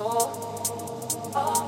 Oh, oh.